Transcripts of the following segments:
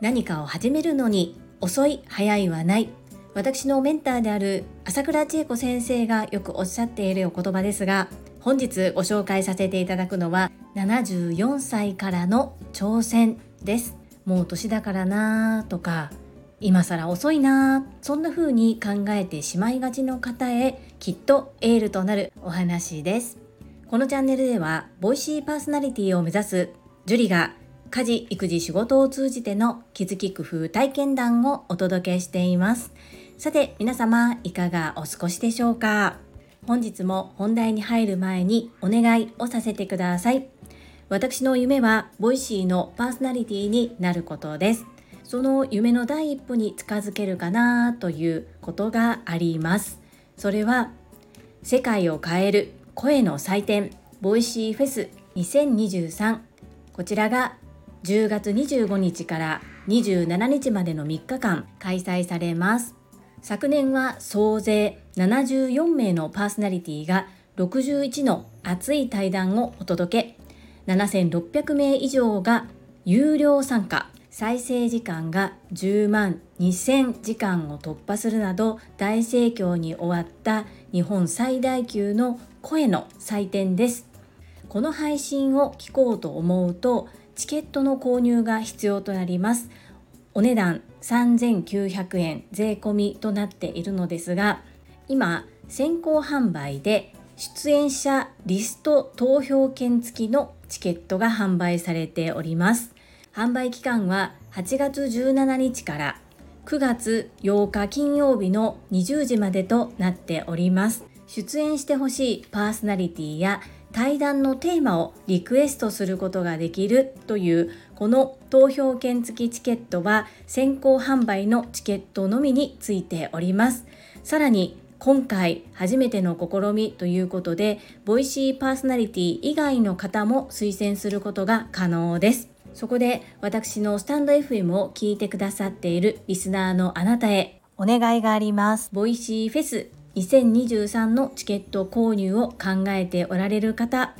何かを始めるのに遅い早いはない。私のメンターである朝倉千恵子先生がよくおっしゃっているお言葉ですが本日ご紹介させていただくのは74歳からの挑戦です。もう年だからなとか今更遅いなそんな風に考えてしまいがちの方へきっとエールとなるお話です。このチャンネルではボイシーパーソナリティを目指すジュリが家事育児仕事を通じての気づき工夫体験談をお届けしています。さて皆様いかがお過ごしでしょうか？本日も本題に入る前にお願いをさせてください。私の夢は Voicyのパーソナリティになることです。その夢の第一歩に近づけるかなということがあります。それは世界を変える声の祭典Voicyフェス2023こちらが10月25日から27日までの3日間開催されます。昨年は総勢74名のパーソナリティが61の熱い対談をお届け。7600名以上が有料参加。再生時間が10万2000時間を突破するなど大盛況に終わった日本最大級の声の祭典です。この配信を聞こうと思うとチケットの購入が必要となります。お値段3900円税込みとなっているのですが今先行販売で出演者リスト投票券付きのチケットが販売されております。販売期間は8月17日から9月8日金曜日の20時までとなっております。出演してほしいパーソナリティや対談のテーマをリクエストすることができるというこの投票券付きチケットは先行販売のチケットのみについております。さらに今回初めての試みということでボイシーパーソナリティ以外の方も推薦することが可能です。そこで私のスタンド FM を聞いてくださっているリスナーのあなたへ。お願いがあります。ボイシーフェス2023のチケット購入を考えておられる方、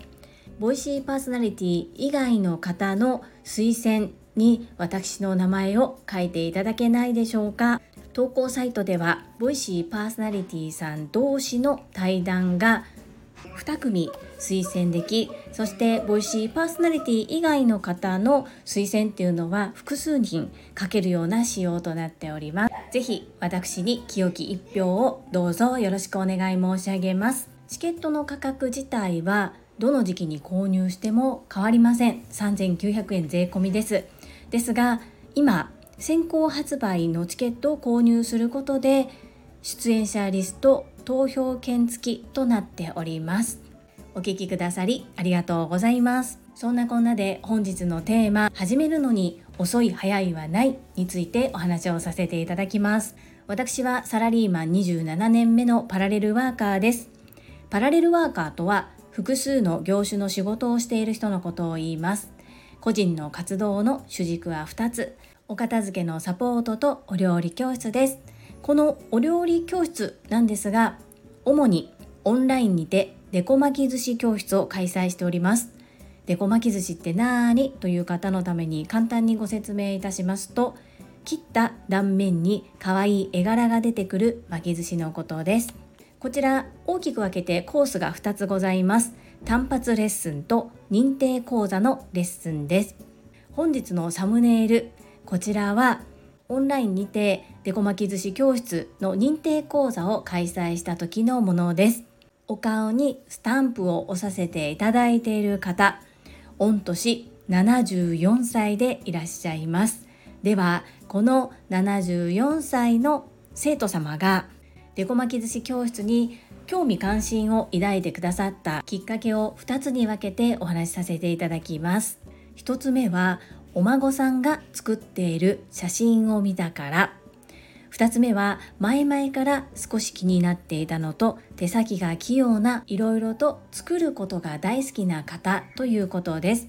ボイシーパーソナリティ以外の方の推薦に私の名前を書いていただけないでしょうか。投稿サイトではボイシーパーソナリティさん同士の対談が2組推薦できそしてボイシーパーソナリティ以外の方の推薦っていうのは複数人書けるような仕様となっております。是非私に清き一票をどうぞよろしくお願い申し上げます。チケットの価格自体はどの時期に購入しても変わりません。3900円税込みです。ですが今先行発売のチケットを購入することで出演者リスト投票券付きとなっております。お聞きくださりありがとうございます。そんなこんなで本日のテーマ始めるのに遅い早いはないについてお話をさせていただきます。私はサラリーマン27年目のパラレルワーカーです。パラレルワーカーとは複数の業種の仕事をしている人のことを言います。個人の活動の主軸は2つ。お片付けのサポートとお料理教室です。このお料理教室なんですが主にオンラインにてデコ巻き寿司教室を開催しております。デコ巻き寿司って何という方のために簡単にご説明いたしますと切った断面に可愛い絵柄が出てくる巻き寿司のことです。こちら大きく分けてコースが2つございます。単発レッスンと認定講座のレッスンです。本日のサムネイルこちらはオンラインにてデコ巻き寿司教室の認定講座を開催した時のものです。お顔にスタンプを押させていただいている方御年74歳でいらっしゃいます。ではこの74歳の生徒様がデコ巻き寿司教室に興味関心を抱いてくださったきっかけを2つに分けてお話しさせていただきます。1つ目はお孫さんが作っている写真を見たから。2つ目は前々から少し気になっていたのと手先が器用ないろいろと作ることが大好きな方ということです。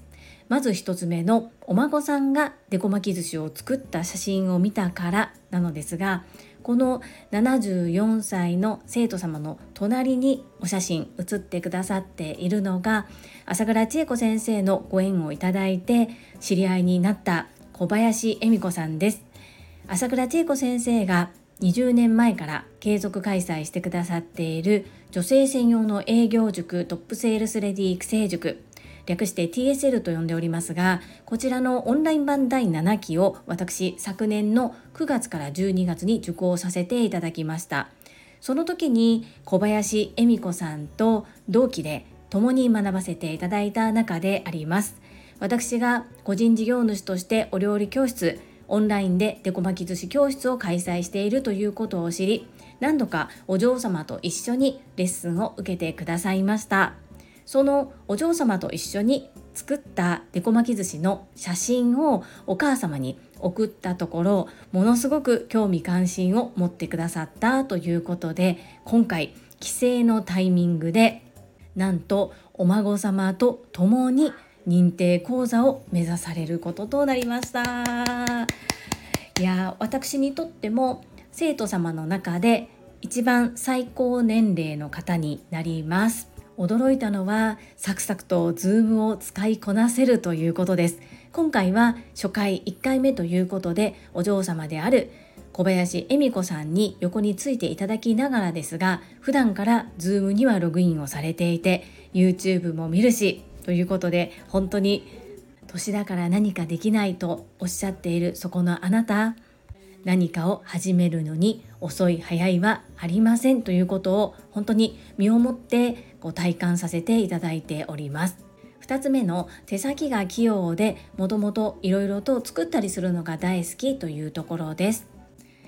まず1つ目のお孫さんがデコ巻き寿司を作った写真を見たからなのですがこの74歳の生徒様の隣にお写真写ってくださっているのが朝倉千恵子先生のご縁をいただいて知り合いになった小林恵美子さんです。朝倉千恵子先生が20年前から継続開催してくださっている女性専用の営業塾トップセールスレディ育成塾略して TSL と呼んでおりますがこちらのオンライン版第7期を私昨年の9月から12月に受講させていただきました。その時に小林恵美子さんと同期で共に学ばせていただいた中であります。私が個人事業主としてお料理教室オンラインでデコ巻き寿司教室を開催しているということを知り何度かお嬢様と一緒にレッスンを受けてくださいました。そのお嬢様と一緒に作ったデコ巻き寿司の写真をお母様に送ったところものすごく興味関心を持ってくださったということで今回帰省のタイミングでなんとお孫様と共に認定講座を目指されることとなりました。いや私にとっても生徒様の中で一番最高年齢の方になります。驚いたのはサクサクとズームを使いこなせるということです。今回は初回1回目ということでお嬢様である小林恵美子さんに横についていただきながらですが普段からズームにはログインをされていて YouTube も見るしということで本当に年だから何かできないとおっしゃっているそこのあなた何かを始めるのに遅い早いはありませんということを本当に身をもってご体感させていただいております。2つ目の手先が器用でもともといろいろと作ったりするのが大好きというところです。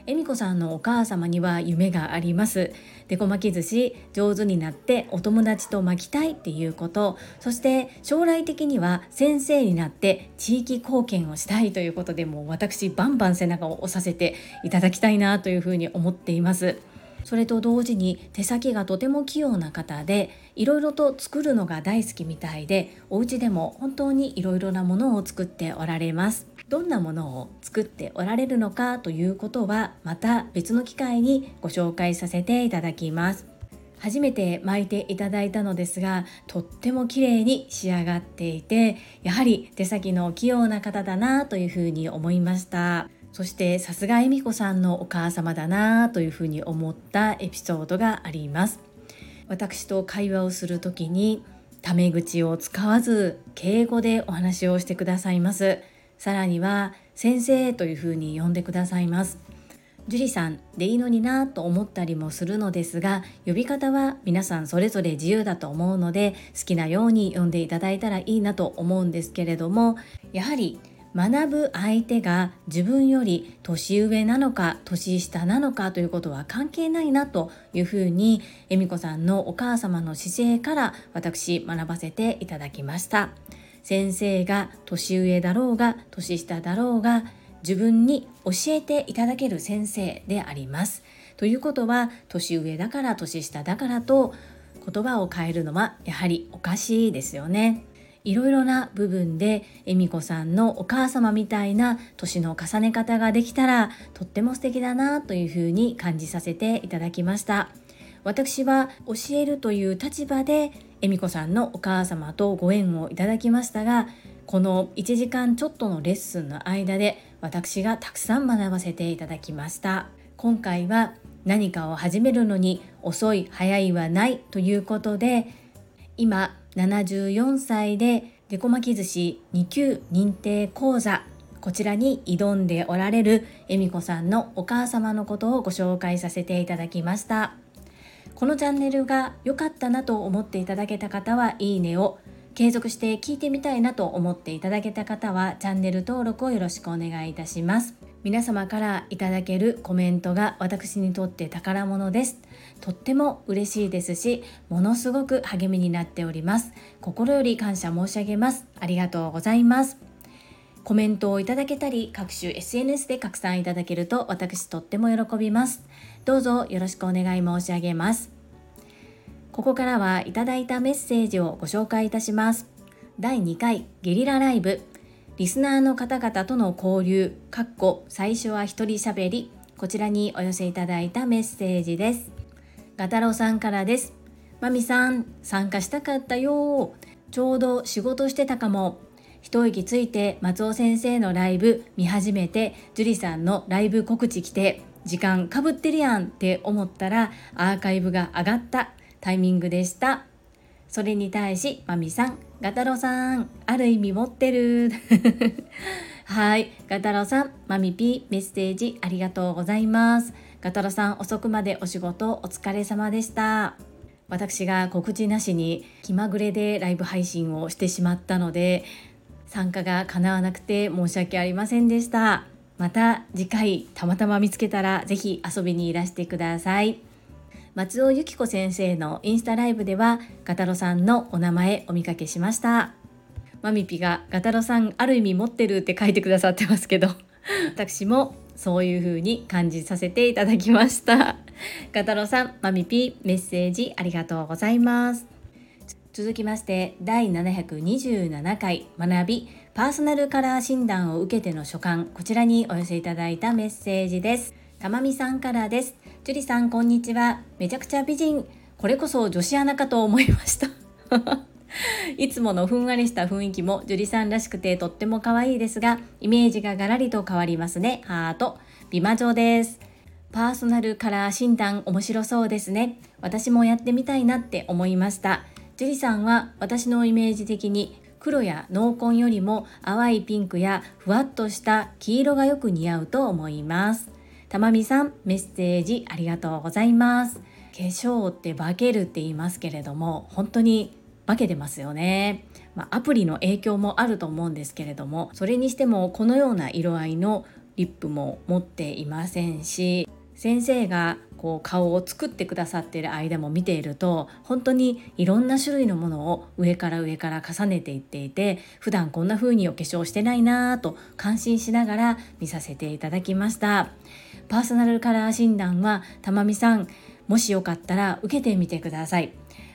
恵美子さんのお母様には夢があります。でこ巻き寿司上手になってお友達と巻きたいっていうこと。そして将来的には先生になって地域貢献をしたいということでもう私バンバン背中を押させていただきたいなというふうに思っています。それと同時に手先がとても器用な方でいろいろと作るのが大好きみたいでお家でも本当にいろいろなものを作っておられます。どんなものを作っておられるのかということはまた別の機会にご紹介させていただきます。初めて巻いていただいたのですがとっても綺麗に仕上がっていてやはり手先の器用な方だなというふうに思いました。そしてさすが恵美子さんのお母様だなというふうに思ったエピソードがあります。私と会話をする時にタメ口を使わず敬語でお話をしてくださいます。さらには先生というふうに呼んでくださいます。樹里さんでいいのになと思ったりもするのですが呼び方は皆さんそれぞれ自由だと思うので好きなように呼んでいただいたらいいなと思うんですけれどもやはり学ぶ相手が自分より年上なのか年下なのかということは関係ないなというふうに恵美子さんのお母様の姿勢から私学ばせていただきました。先生が年上だろうが年下だろうが自分に教えていただける先生であります。ということは年上だから年下だからと言葉を変えるのはやはりおかしいですよね。いろいろな部分で恵美子さんのお母様みたいな年の重ね方ができたらとっても素敵だなというふうに感じさせていただきました。私は教えるという立場で恵美子さんのお母様とご縁をいただきましたがこの1時間ちょっとのレッスンの間で私がたくさん学ばせていただきました今回は何かを始めるのに遅い早いはないということで今74歳でデコ巻き寿司2級認定講座こちらに挑んでおられる恵美子さんのお母様のことをご紹介させていただきました。このチャンネルが良かったなと思っていただけた方はいいねを継続して聞いてみたいなと思っていただけた方はチャンネル登録をよろしくお願いいたします。皆様からいただけるコメントが私にとって宝物です。とっても嬉しいですしものすごく励みになっております。心より感謝申し上げます。ありがとうございます。コメントをいただけたり各種 SNS で拡散いただけると私とっても喜びます。どうぞよろしくお願い申し上げます。ここからはいただいたメッセージをご紹介いたします。第2回ゲリラライブ。リスナーの方々との交流。かっこ最初は一人喋り。こちらにお寄せいただいたメッセージです。ガタロさんからです。マミさん参加したかったよ。ちょうど仕事してたかも。一息ついて松尾先生のライブ見始めて樹里さんのライブ告知来て時間かぶってるやんって思ったらアーカイブが上がったタイミングでした。それに対しマミさんガタロさんある意味持ってる。はい。ガタロさんマミピーメッセージありがとうございます。ガタロさん遅くまでお仕事お疲れ様でした。私が告知なしに気まぐれでライブ配信をしてしまったので参加が叶わなくて申し訳ありませんでした。また次回たまたま見つけたら是非遊びにいらしてください。松尾由紀子先生のインスタライブではガタロさんのお名前お見かけしました。マミピがガタロさんある意味持ってるって書いてくださってますけど 私もそういう風に感じさせていただきました。ガタロさんマミピメッセージありがとうございます。続きまして第727回学びパーソナルカラー診断を受けての所感。こちらにお寄せいただいたメッセージです。たまみさんからです。樹里さんこんにちは。めちゃくちゃ美人。これこそ女子アナかと思いました。いつものふんわりした雰囲気も樹里さんらしくてとっても可愛いですがイメージがガラリと変わりますね。ハート。美魔女です。パーソナルカラー診断面白そうですね。私もやってみたいなって思いました。樹里さんは私のイメージ的に黒や濃紺よりも淡いピンクやふわっとした黄色がよく似合うと思います。たまみさんメッセージありがとうございます。化粧って化けるって言いますけれども本当に化けてますよね、まあ、アプリの影響もあると思うんですけれどもそれにしてもこのような色合いのリップも持っていませんし先生がこう顔を作ってくださっている間も見ていると本当にいろんな種類のものを上から上から重ねていっていて普段こんな風にお化粧してないなぁと感心しながら見させていただきました。パーソナルカラー診断はたまみさんもしよかったら受けてみてください。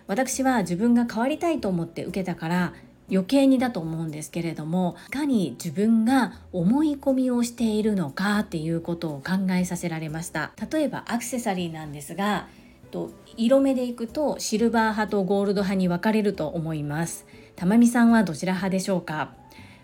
私は自分が変わりたいと思って受けたから余計にだと思うんですけれどもいかに自分が思い込みをしているのかっていうことを考えさせられました。例えばアクセサリーなんですがと色目でいくとシルバー派とゴールド派に分かれると思います。たまみさんはどちら派でしょうか？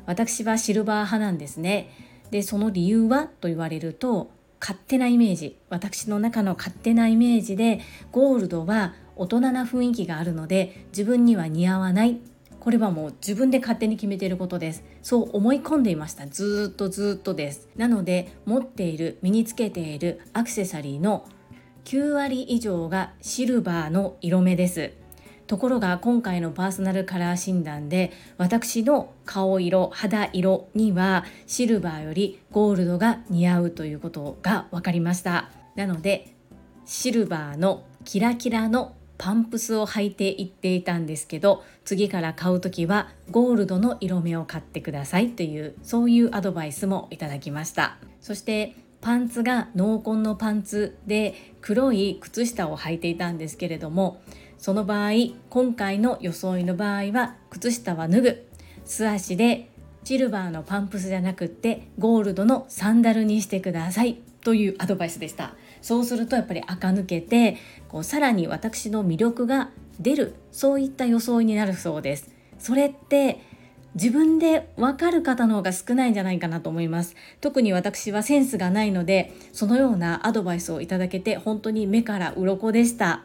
私はシルバー派なんですね。でその理由はと言われると勝手なイメージ。私の中の勝手なイメージでゴールドは大人な雰囲気があるので自分には似合わない。これはもう自分で勝手に決めていることです。そう思い込んでいました。ずっとずっとです。なので持っている身につけているアクセサリーの9割以上がシルバーの色目です。ところが今回のパーソナルカラー診断で私の顔色肌色にはシルバーよりゴールドが似合うということが分かりました。なのでシルバーのキラキラのパンプスを履いていっていたんですけど次から買う時はゴールドの色目を買ってくださいというそういうアドバイスもいただきました。そしてパンツが濃紺のパンツで黒い靴下を履いていたんですけれどもその場合今回の装いの場合は靴下は脱ぐ。素足でシルバーのパンプスじゃなくってゴールドのサンダルにしてくださいというアドバイスでした。そうするとやっぱり垢抜けてこうさらに私の魅力が出るそういった装いになるそうです。それって自分でわかる方の方が少ないんじゃないかなと思います。特に私はセンスがないのでそのようなアドバイスをいただけて本当に目から鱗でした。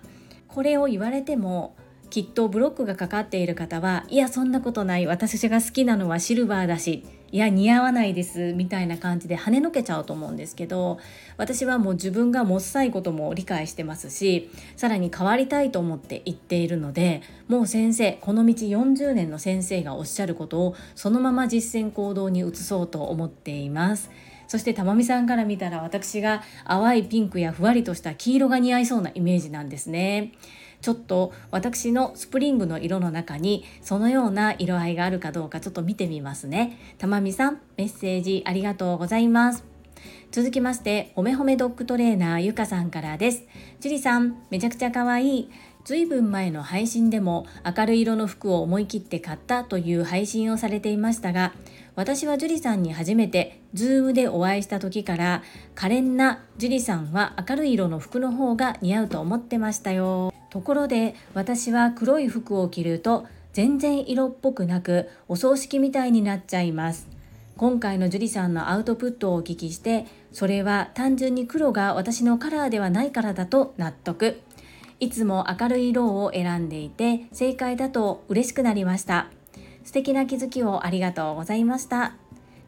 これを言われてもきっとブロックがかかっている方はいやそんなことない。私が好きなのはシルバーだし。いや似合わないですみたいな感じで跳ねのけちゃうと思うんですけど私はもう自分がもっさいことも理解してますしさらに変わりたいと思って言っているのでもう先生この道40年の先生がおっしゃることをそのまま実践行動に移そうと思っています。そしてたまみさんから見たら私が淡いピンクやふわりとした黄色が似合いそうなイメージなんですね。ちょっと私のスプリングの色の中にそのような色合いがあるかどうかちょっと見てみますね。たまみさんメッセージありがとうございます。続きまして、ほめほめドッグトレーナーゆかさんからです。樹里さん、めちゃくちゃ可愛い。ずいぶん前の配信でも明るい色の服を思い切って買ったという配信をされていましたが私は樹里さんに初めて Zoom でお会いした時から可憐な樹里さんは明るい色の服の方が似合うと思ってましたよところで私は黒い服を着ると全然色っぽくなくお葬式みたいになっちゃいます。今回の樹里さんのアウトプットをお聞きしてそれは単純に黒が私のカラーではないからだと納得。いつも明るい色を選んでいて正解だと嬉しくなりました。素敵な気づきをありがとうございました。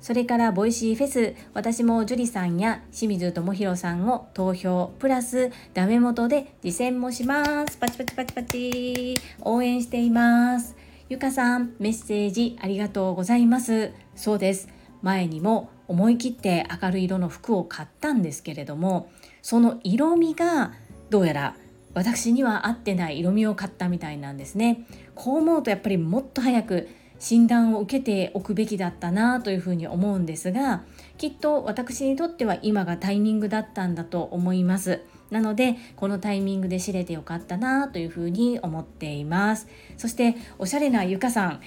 それからボイシーフェス私も樹里さんや清水智弘さんを投票プラスダメ元で自薦もします。パチパチパチパチ。応援しています。ゆかさんメッセージありがとうございます。そうです。前にも思い切って明るい色の服を買ったんですけれどもその色味がどうやら私には合ってない色味を買ったみたいなんですね。こう思うとやっぱりもっと早く診断を受けておくべきだったなというふうに思うんですがきっと私にとっては今がタイミングだったんだと思います。なのでこのタイミングで知れてよかったなというふうに思っています。そしておしゃれなゆかさん。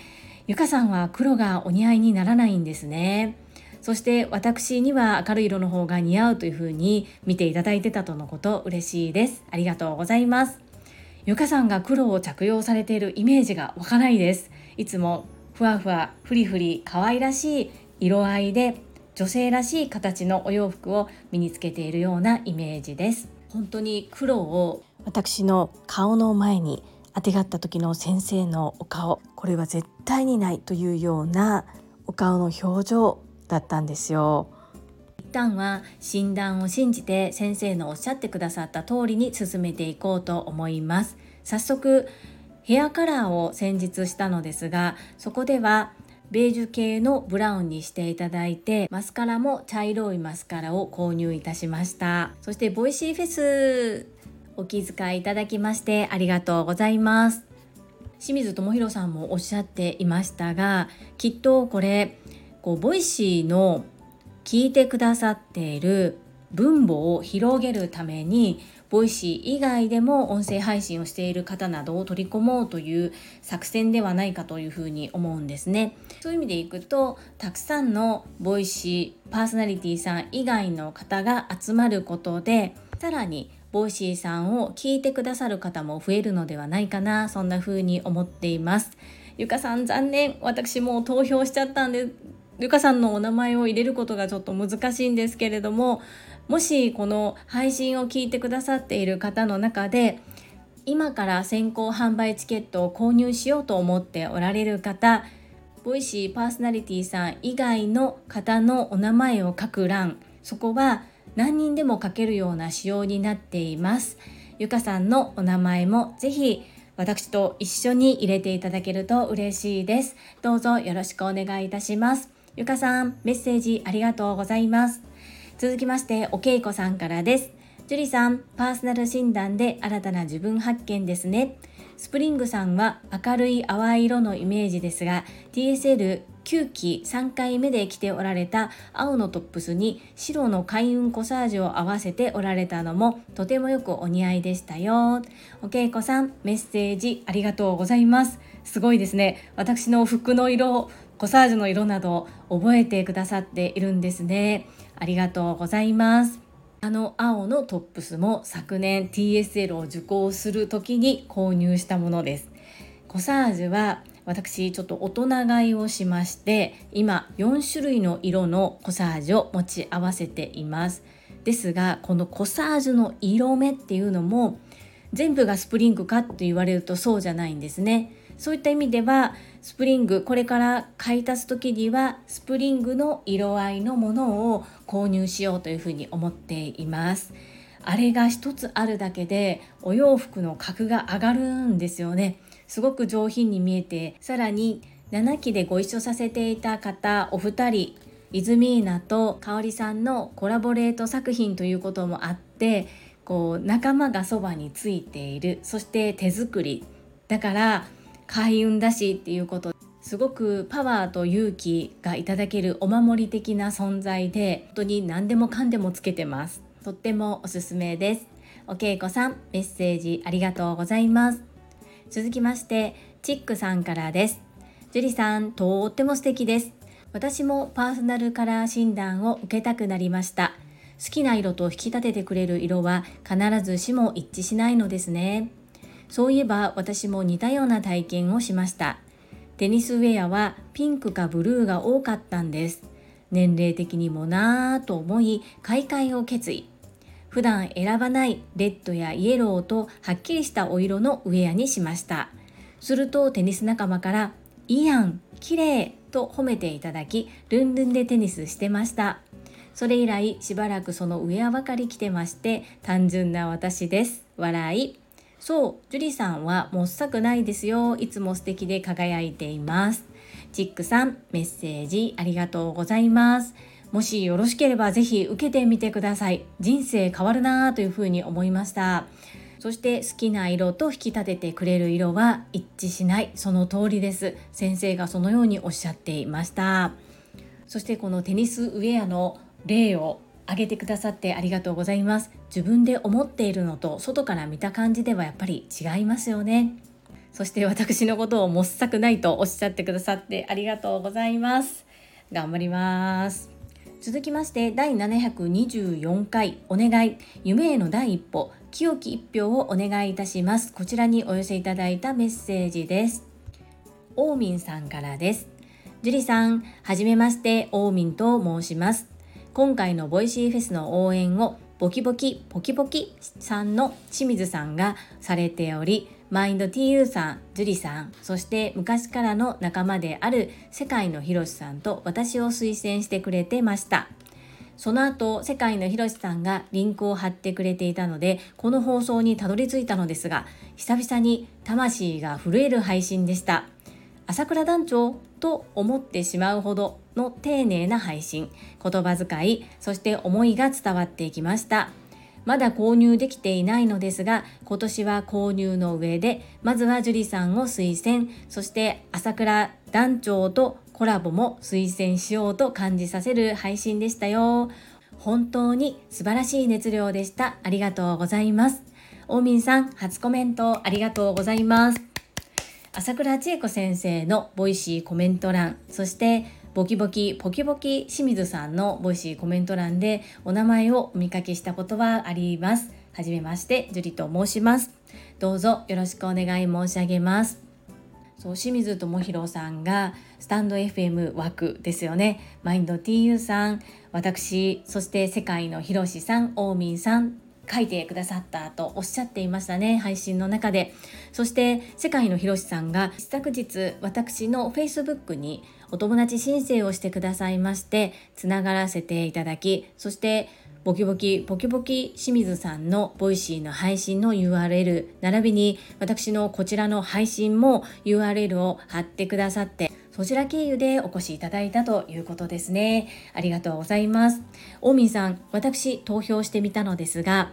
ゆかさんは黒がお似合いにならないんですね。そして私には明るい色の方が似合うというふうに見ていただいてたとのこと嬉しいです。ありがとうございます。ゆかさんが黒を着用されているイメージがわかないです。いつもふわふわふりふり可愛らしい色合いで女性らしい形のお洋服を身につけているようなイメージです。本当に黒を私の顔の前にあてがった時の先生のお顔これは絶対にないというようなお顔の表情だったんですよ。一旦は診断を信じて先生のおっしゃってくださった通りに進めていこうと思います。早速ヘアカラーを先日したのですがそこではベージュ系のブラウンにしていただいてマスカラも茶色いマスカラを購入いたしました。そしてボイシーフェスお気遣いいただきましてありがとうございます。清水智弘さんもおっしゃっていましたがきっとこれこうボイシーの聞いてくださっている分母を広げるためにボイシー以外でも音声配信をしている方などを取り込もうという作戦ではないかというふうに思うんですね。そういう意味でいくとたくさんのボイシーパーソナリティさん以外の方が集まることでさらにボイシーさんを聞いてくださる方も増えるのではないかなそんな風に思っています。ゆかさん残念私もう投票しちゃったんでゆかさんのお名前を入れることがちょっと難しいんですけれどももしこの配信を聞いてくださっている方の中で今から先行販売チケットを購入しようと思っておられる方ボイシーパーソナリティさん以外の方のお名前を書く欄そこは何人でも書けるような仕様になっています。ゆかさんのお名前もぜひ私と一緒に入れていただけると嬉しいです。どうぞよろしくお願いいたします。ゆかさん、メッセージありがとうございます。続きまして、おけいこさんからです。ジュリさん、パーソナル診断で新たな自分発見ですね。スプリングさんは明るい淡い色のイメージですが、TSL 9期3回目で着ておられた青のトップスに白の開運コサージュを合わせておられたのもとてもよくお似合いでしたよ。おけいこさん、メッセージありがとうございます。すごいですね。私の服の色コサージュの色など覚えてくださっているんですねありがとうございます。あの青のトップスも昨年 TSL を受講する時に購入したものです。コサージュは私ちょっと大人買いをしまして今4種類の色のコサージュを持ち合わせています。ですがこのコサージュの色目っていうのも全部がスプリングかと言われるとそうじゃないんですね。そういった意味ではスプリングこれから買い足す時にはスプリングの色合いのものを購入しようというふうに思っています。あれが一つあるだけでお洋服の格が上がるんですよね。すごく上品に見えてさらに7期でご一緒させていた方お二人イズミーナと香里さんのコラボレート作品ということもあってこう仲間がそばについている。そして手作り。だから開運だしっていうことすごくパワーと勇気がいただけるお守り的な存在で本当に何でもかんでもつけてます。とってもおすすめです。おけいこさんメッセージありがとうございます。続きましてチックさんからです。ジュリさんとっても素敵です。私もパーソナルカラー診断を受けたくなりました。好きな色と引き立ててくれる色は必ずしも一致しないのですね。そういえば私も似たような体験をしました。テニスウェアはピンクかブルーが多かったんです。年齢的にもなぁと思い買い替えを決意。普段選ばないレッドやイエローとはっきりしたお色のウェアにしました。するとテニス仲間から「いいやん綺麗と褒めていただきルンルンでテニスしてました。それ以来しばらくそのウェアばかり着てまして単純な私です。笑い。そうジュリさんはもっさくないですよ。いつも素敵で輝いています。チックさんメッセージありがとうございます。もしよろしければぜひ受けてみてください。人生変わるなぁというふうに思いました。そして好きな色と引き立ててくれる色は一致しない。その通りです。先生がそのようにおっしゃっていました。そしてこのテニスウェアの例を挙げてくださってありがとうございます。自分で思っているのと外から見た感じではやっぱり違いますよね。そして私のことをもっさくないとおっしゃってくださってありがとうございます。頑張ります。続きまして第724回お願い。夢への第一歩清き一票をお願いいたします。こちらにお寄せいただいたメッセージです。オーミンさんからです。樹里さんはじめましてオーミンと申します。今回のボイシーフェスの応援をボキボキポキポキさんの清水さんがされておりマインド TU さん、樹里さん、そして昔からの仲間である世界のひろしさんと私を推薦してくれてました。その後、世界のひろしさんがリンクを貼ってくれていたので、この放送にたどり着いたのですが、久々に魂が震える配信でした。朝倉団長と思ってしまうほどの丁寧な配信、言葉遣い、そして思いが伝わっていきました。まだ購入できていないのですが、今年は購入の上で、まずは樹里さんを推薦、そして朝倉団長とコラボも推薦しようと感じさせる配信でしたよ。本当に素晴らしい熱量でした。ありがとうございます。オーミンさん、初コメントありがとうございます。朝倉千恵子先生のボイシーコメント欄、そしてボキボキポキボキ清水さんのボイシーコメント欄でお名前をお見かけしたことはあります。はじめまして、樹里と申します。どうぞよろしくお願い申し上げます。そう清水智弘さんがスタンド FM 枠ですよね。マインド TU さん、私、そして世界のひろしさん、オーミンさん、書いてくださったとおっしゃっていましたね配信の中でそして世界のひろしさんが昨日私の Facebook にお友達申請をしてくださいましてつながらせていただきそしてボキボキポキポキ清水さんのボイシーの配信の URL 並びに私のこちらの配信も URL を貼ってくださってそちら経由でお越しいただいたということですね。ありがとうございます。オーミンさん、私投票してみたのですが、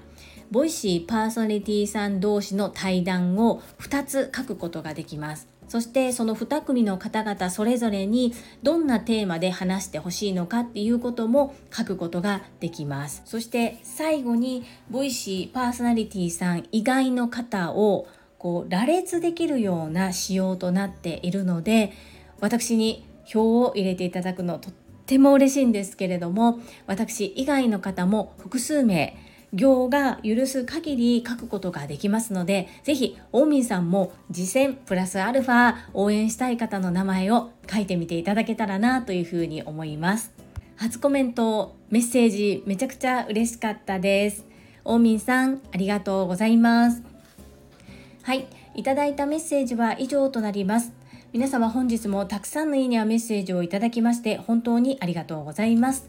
ボイシーパーソナリティさん同士の対談を2つ書くことができます。そしてその2組の方々それぞれにどんなテーマで話してほしいのかっていうことも書くことができます。そして最後にボイシーパーソナリティさん以外の方をこう羅列できるような仕様となっているので私に票を入れていただくのとっても嬉しいんですけれども私以外の方も複数名行が許す限り書くことができますので、ぜひ、オーミンさんも次戦プラスアルファ応援したい方の名前を書いてみていただけたらなというふうに思います。初コメント、メッセージめちゃくちゃ嬉しかったです。オーミンさん、ありがとうございます。はい、いただいたメッセージは以上となります。皆様本日もたくさんのいいねやメッセージをいただきまして本当にありがとうございます。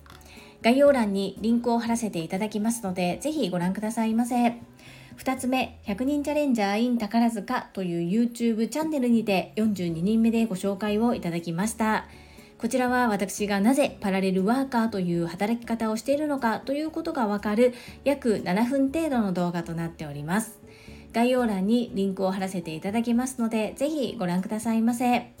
概要欄にリンクを貼らせていただきますので、ぜひご覧くださいませ。2つ目、100人チャレンジャー in 宝塚という YouTube チャンネルにて42人目でご紹介をいただきました。こちらは私がなぜパラレルワーカーという働き方をしているのかということがわかる約7分程度の動画となっております。概要欄にリンクを貼らせていただきますので、ぜひご覧くださいませ。